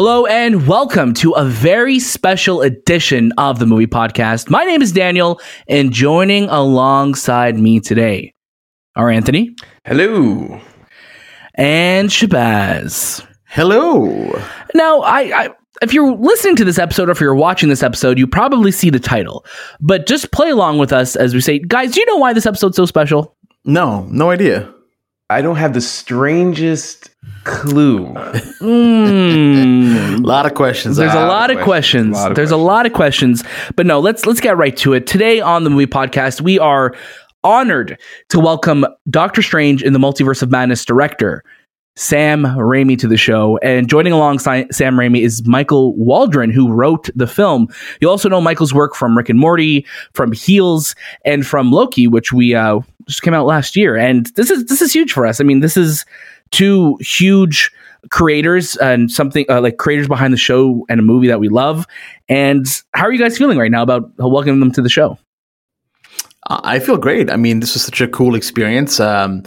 Hello and welcome to a very special edition of the movie podcast. My name is Daniel, and joining alongside me today are Anthony Hello. and Shahbaz. Hello. Now, I, I if you're listening to this episode or if you're watching this episode, you probably see the title. But just play along with us as we say, guys, do you know why this episode's so special? No, no idea. I don't have the strangest clue. Mm. A lot of questions. There's a lot of lot of questions. questions. A lot of There's a lot of questions. But no, let's let's get right to it. Today on the movie podcast, we are honored to welcome Doctor Strange in the Multiverse of Madness director Sam Raimi to the show. And joining alongside Sam Raimi is Michael Waldron, who wrote the film. You also know Michael's work from Rick and Morty, from Heels, and from Loki, which we uh, just came out last year. And this is this is huge for us. I mean, this is two huge creators and something uh, like creators behind the show and a movie that we love. And how are you guys feeling right now about welcoming them to the show? I feel great. I mean, this was such a cool experience. Um,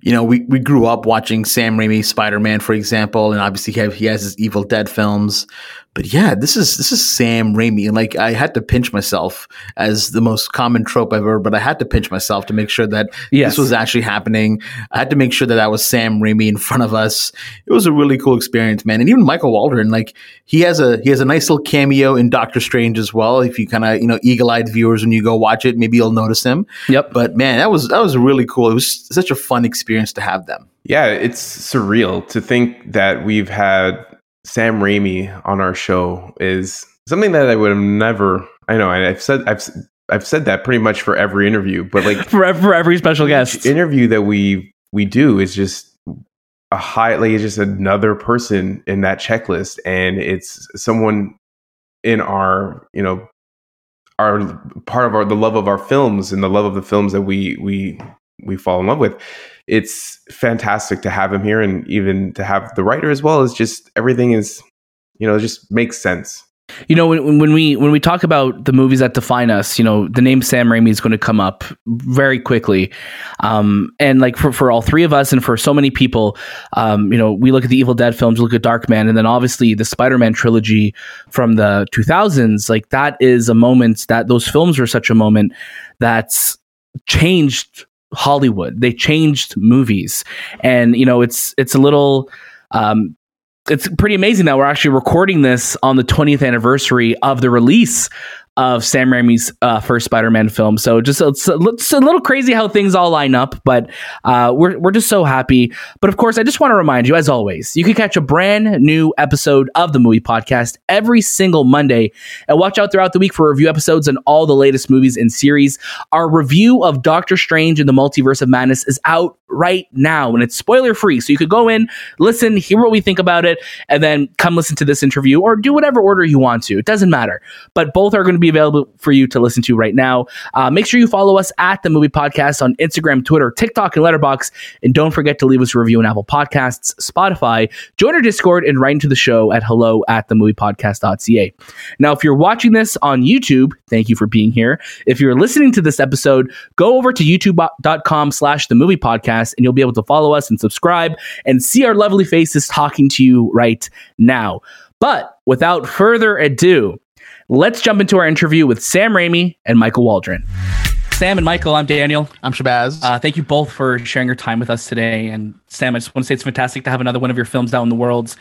you know, we, we grew up watching Sam Raimi Spider Man, for example, and obviously he, has his Evil Dead films. But yeah, this is this is Sam Raimi, and like I had to pinch myself as the most common trope I've ever. But I had to pinch myself to make sure that Yes. this was actually happening. I had to make sure that that was Sam Raimi in front of us. It was a really cool experience, man. And even Michael Waldron, like he has a he has a nice little cameo in Doctor Strange as well. If you kind of you know eagle eyed viewers when you go watch it, maybe you'll notice him. Yep. But man, that was that was really cool. It was such a fun experience to have them. Yeah, it's surreal to think that we've had Sam Raimi on our show is something that I would have never. I know, I've said I've I've said that pretty much for every interview, but like for, for every special guest. interview that we we do is just a high like it's just another person in that checklist and it's someone in our you know our part of our the love of our films and the love of the films that we we we fall in love with it's fantastic to have him here and even to have the writer as well is just everything is you know just makes sense You know, when, when we when we talk about the movies that define us, you know, the name Sam Raimi is going to come up very quickly, um, and like for, for all three of us and for so many people, um, you know, we look at the Evil Dead films, look at Darkman, and then obviously the Spider Man trilogy from the 2000s. Like that is a moment that those films were such a moment that's changed Hollywood. They changed movies, and you know, it's it's a little. Um, it's pretty amazing that we're actually recording this on the 20th anniversary of the release of Sam Raimi's uh, first Spider-Man film. So just it's, it's a little crazy how things all line up, but uh, we're we're just so happy. But of course, I just want to remind you, as always, you can catch a brand new episode of the Movie Podcast every single Monday, and watch out throughout the week for review episodes and all the latest movies and series. Our review of Doctor Strange and the Multiverse of Madness is out right now, and it's spoiler free. So you could go in, listen, hear what we think about it, and then come listen to this interview or do whatever order you want to. It doesn't matter. But both are going to be available for you to listen to right now. Uh, make sure you follow us at the Movie Podcast on Instagram, Twitter, TikTok, and Letterboxd, and don't forget to leave us a review on Apple Podcasts, Spotify. Join our Discord and write into the show at hello at the moviepodcast.ca. Now, if you're watching this on YouTube, thank you for being here. If you're listening to this episode, go over to youtube.com slash the movie podcast and you'll be able to follow us and subscribe and see our lovely faces talking to you right now. But without further ado, let's jump into our interview with Sam Raimi and Michael Waldron. Sam and Michael, I'm Daniel. I'm Shahbaz. Uh, thank you both for sharing your time with us today. And Sam, I just want to say it's fantastic to have another one of your films out in the world.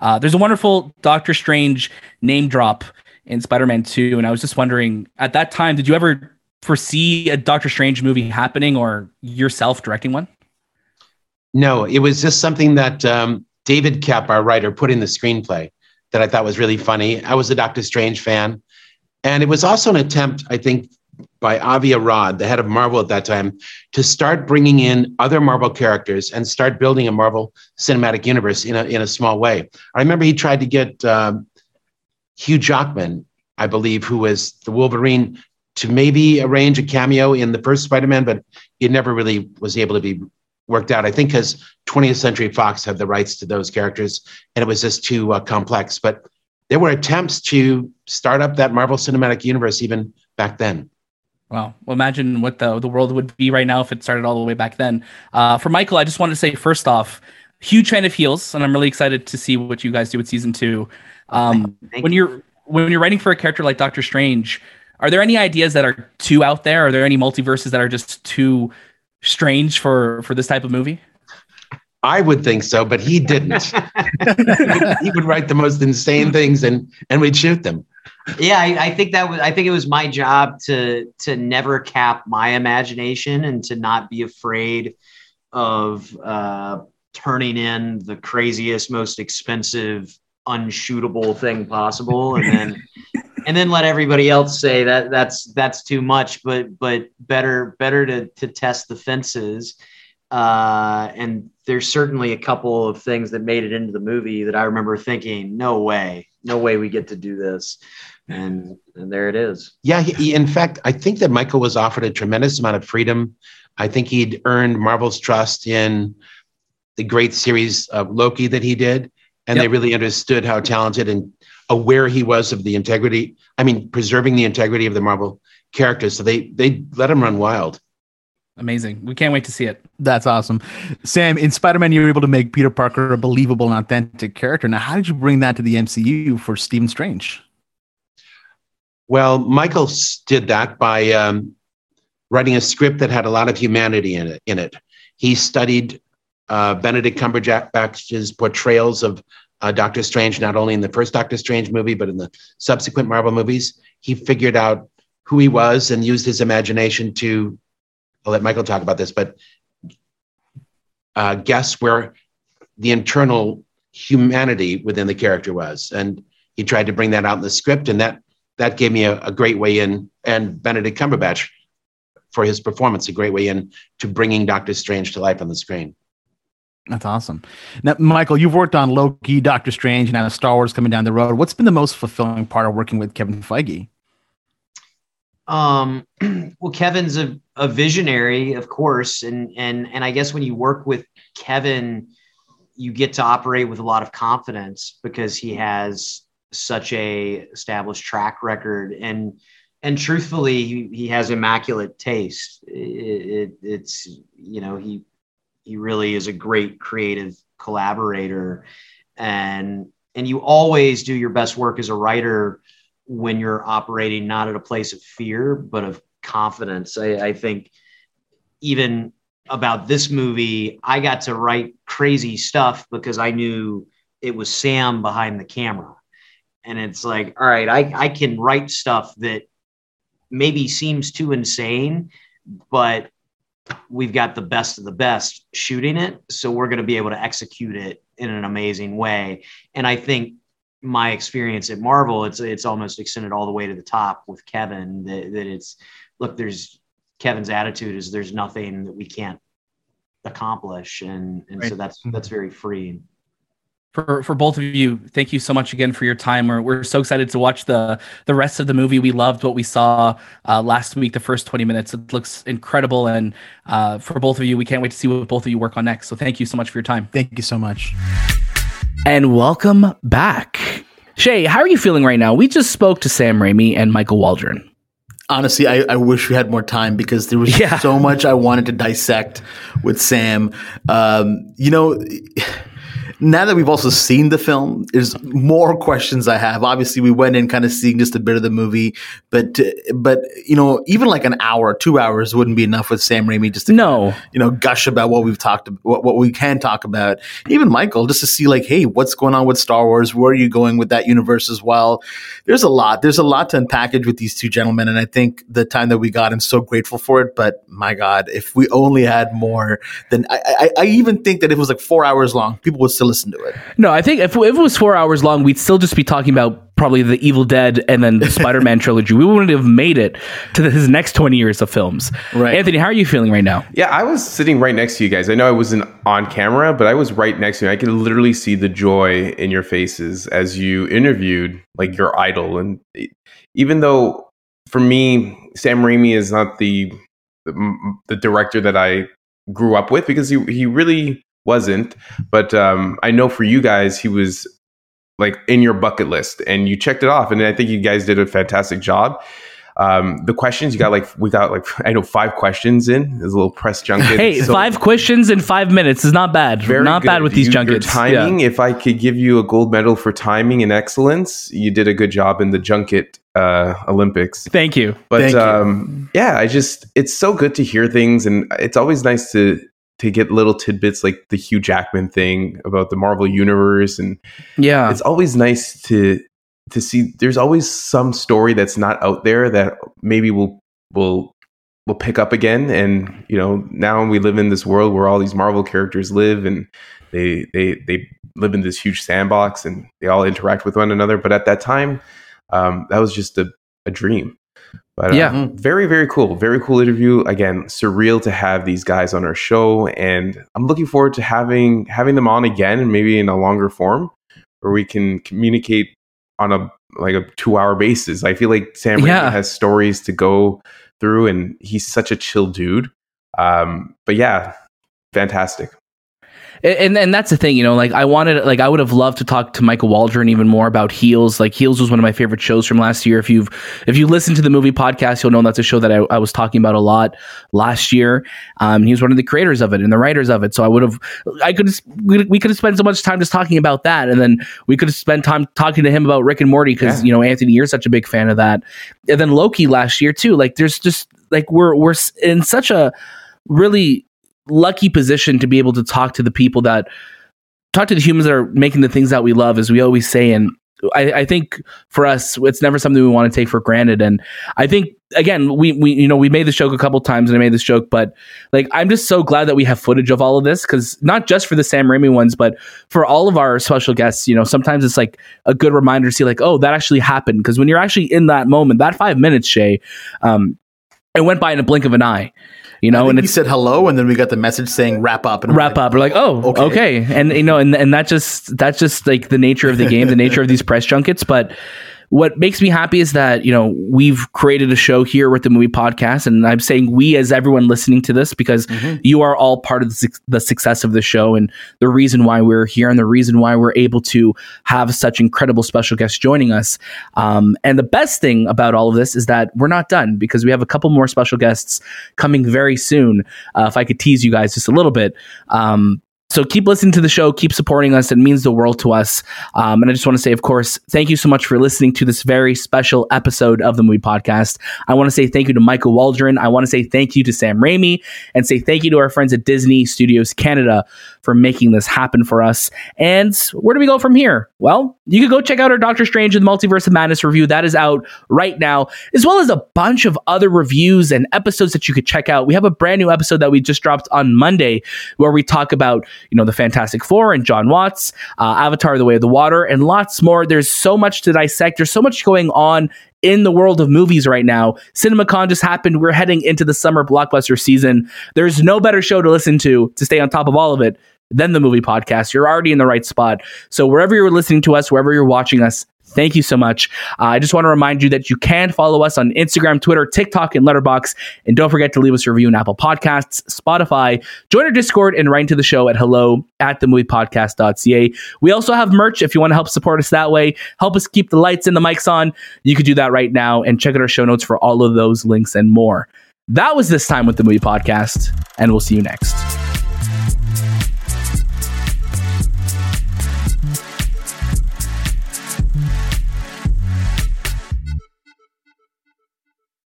Uh, there's a wonderful Doctor Strange name drop in Spider-Man 2, and I was just wondering, at that time, did you ever foresee a Doctor Strange movie happening or yourself directing one? No, it was just something that um, David Koepp, our writer, put in the screenplay that I thought was really funny. I was a Doctor Strange fan. And it was also an attempt, I think, by Avi Arad, the head of Marvel at that time, to start bringing in other Marvel characters and start building a Marvel cinematic universe in a, in a small way. I remember he tried to get um, Hugh Jackman, I believe, who was the Wolverine, to maybe arrange a cameo in the first Spider-Man, but it never really was able to be worked out. I think because 20th Century Fox had the rights to those characters, and it was just too uh, complex. But there were attempts to start up that Marvel Cinematic Universe even back then. Wow. Well, imagine what the, the world would be right now if it started all the way back then. Uh, for Michael, I just wanted to say first off, huge fan of heels, and I'm really excited to see what you guys do with season two. Um, when you. you're when you're writing for a character like Doctor Strange, are there any ideas that are too out there? Are there any multiverses that are just too strange for for this type of movie? I would think so, but he didn't. he would write the most insane things and and we'd shoot them. yeah I, I think that was i think it was my job to to never cap my imagination and to not be afraid of uh turning in the craziest most expensive unshootable thing possible and then and then let everybody else say that that's that's too much but but better better to to test the fences. Uh and there's certainly a couple of things that made it into the movie that i remember thinking no way no way we get to do this. And and there it is. Yeah, he, in fact, I think that Michael was offered a tremendous amount of freedom. I think he'd earned Marvel's trust in the great series of Loki that he did, and they really understood how talented and aware he was of the integrity. I mean, preserving the integrity of the Marvel characters. So they they let him run wild. Amazing. We can't wait to see it. That's awesome. Sam, in Spider Man, you were able to make Peter Parker a believable and authentic character. Now, how did you bring that to the MCU for Stephen Strange? Well, Michael did that by um, writing a script that had a lot of humanity in it. In it, he studied uh, Benedict Cumberbatch's portrayals of uh, Doctor Strange, not only in the first Doctor Strange movie but in the subsequent Marvel movies. He figured out who he was and used his imagination to. I'll let Michael talk about this, but uh, guess where the internal humanity within the character was, and he tried to bring that out in the script, and that that gave me a, a great way in, and Benedict Cumberbatch for his performance, a great way in to bringing Doctor Strange to life on the screen. That's awesome. Now, Michael, you've worked on Loki, Doctor Strange, and now Star Wars coming down the road. What's been the most fulfilling part of working with Kevin Feige? Um, well, Kevin's a, a visionary, of course, and and and I guess when you work with Kevin, you get to operate with a lot of confidence because he has such a established track record and and truthfully, he, he has immaculate taste. It, it, it's you know he he really is a great creative collaborator, and and you always do your best work as a writer when you're operating not at a place of fear but of confidence. I, I think even about this movie, I got to write crazy stuff because I knew it was Sam behind the camera. And it's like, all right, I, I can write stuff that maybe seems too insane, but we've got the best of the best shooting it. So we're going to be able to execute it in an amazing way. And I think my experience at Marvel, it's it's almost extended all the way to the top with Kevin. That, that it's look, there's Kevin's attitude is there's nothing that we can't accomplish, and and so that's mm-hmm. that's very freeing. For for both of you thank you so much again for your time. We're, we're so excited to watch the the rest of the movie. We loved what we saw uh, last week the first 20 minutes. It looks incredible and uh, for both of you we can't wait to see what both of you work on next. So thank you so much for your time. Thank you so much. and welcome back. Shay how are you feeling right now? We just spoke to sam raimi and michael waldron. Honestly, I, I wish we had more time because there was Yeah. so much I wanted to dissect with Sam. Um, you know, now that we've also seen the film, there's more questions I have. Obviously, we went in kind of seeing just a bit of the movie, but but you know, even like an hour, two hours wouldn't be enough with Sam Raimi just to no. you know gush about what we've talked what, what we can talk about. Even michael just to see like hey what's going on with star wars? Where are you going with that universe as well? There's a lot there's a lot to unpackage with these two gentlemen and i think the time that we got i'm so grateful for it but my god if we only had more then i i, I even think that if it was like four hours long people would still listen to it no i think if, if it was four hours long we'd still just be talking about probably the evil dead and then the spider-man trilogy we wouldn't have made it to his next 20 years of films Right. anthony how are you feeling right now Yeah, I was sitting right next to you guys. I know I wasn't on camera, but I was right next to you. I could literally see the joy in your faces as you interviewed like your idol. And even though for me, Sam Raimi is not the the, the director that I grew up with because he he really wasn't. But um, I know for you guys, he was like in your bucket list, and you checked it off. And I think you guys did a fantastic job. Um, the questions you got like we got like I know five questions in. There's a little press junket. Hey, So five questions in five minutes is not bad. very not bad good. with these You- junkets. Your timing. If I could give you a gold medal for timing and excellence, you did a good job in the junket uh, Olympics. Thank you. But Thank you. um, yeah, I just it's so good to hear things, and it's always nice to to get little tidbits like the Hugh Jackman thing about the Marvel universe, and Yeah. it's always nice to to see. There's always some story that's not out there that maybe we'll will will pick up again, and you know now we live in this world where all these Marvel characters live, and they they they live in this huge sandbox, and they all interact with one another. But at that time, um, that was just a, a dream. But uh, Yeah. very very cool, very cool interview. Again, surreal to have these guys on our show, and I'm looking forward to having having them on again, and maybe in a longer form, where we can communicate on a like a two hour basis. I feel like Sam Yeah. has stories to go through, and he's such a chill dude. Um, but yeah, fantastic. And and that's the thing, you know. Like I wanted, like I would have loved to talk to Michael Waldron even more about Heels. Like Heels was one of my favorite shows from last year. If you've if you listen to the movie podcast, you'll know that's a show that I, I was talking about a lot last year. Um, he was one of the creators of it and the writers of it. So I would have, I could we, we could have spent so much time just talking about that, and then we could have spent time talking to him about Rick and Morty because Yeah. you know Anthony, you're such a big fan of that, and then Loki last year too. Like there's just like we're we're in such a really lucky position to be able to talk to the people that talk to the humans that are making the things that we love, as we always say. And I, I think for us, it's never something we want to take for granted. And I think again, we we you know we made this joke a couple times, and I made this joke, but like I'm just so glad that we have footage of all of this because not just for the Sam Raimi ones, but for all of our special guests. You know, sometimes it's like a good reminder to see like, oh, that actually happened. Because when you're actually in that moment, that five minutes, Shay, um, it went by in a blink of an eye. You know, and we said hello, and then we got the message saying wrap up and wrap like, up. We're like, oh, okay. Okay. and you know, and and that just that's just like the nature of the game, the nature of these press junkets. But what makes me happy is that you know we've created a show here with the movie podcast, and I'm saying we as everyone listening to this because you are all part of the, suc- the success of the show and the reason why we're here and the reason why we're able to have such incredible special guests joining us. Um, and the best thing about all of this is that we're not done because we have a couple more special guests coming very soon. Uh, if I could tease you guys just a little bit. Um, so keep listening to the show, keep supporting us. It means the world to us. Um, and I just want to say, of course, thank you so much for listening to this very special episode of the Movie Podcast. I want to say thank you to Michael Waldron. I want to say thank you to Sam Raimi and say thank you to our friends at Disney Studios Canada for making this happen for us. And where do we go from here? Well, you can go check out our Doctor Strange and the Multiverse of Madness review. That is out right now, as well as a bunch of other reviews and episodes that you could check out. We have a brand new episode that we just dropped on Monday where we talk about, you know, the Fantastic Four and Jon Watts, uh, Avatar, The Way of the Water, and lots more. There's so much to dissect. There's so much going on in the world of movies right now. CinemaCon just happened. We're heading into the summer blockbuster season. There's no better show to listen to to stay on top of all of it than the movie podcast. You're already in the right spot. So wherever you're listening to us, wherever you're watching us, Thank you so much. Uh, I just want to remind you that you can follow us on Instagram, Twitter, TikTok, and Letterboxd. And don't forget to leave us a review on Apple Podcasts, Spotify. Join our Discord and write into the show at hello at the themoviepodcast.ca. We also have merch if you want to help support us that way. Help us keep the lights and the mics on. You can do that right now and check out our show notes for all of those links and more. That was this time with the movie podcast, and we'll see you next.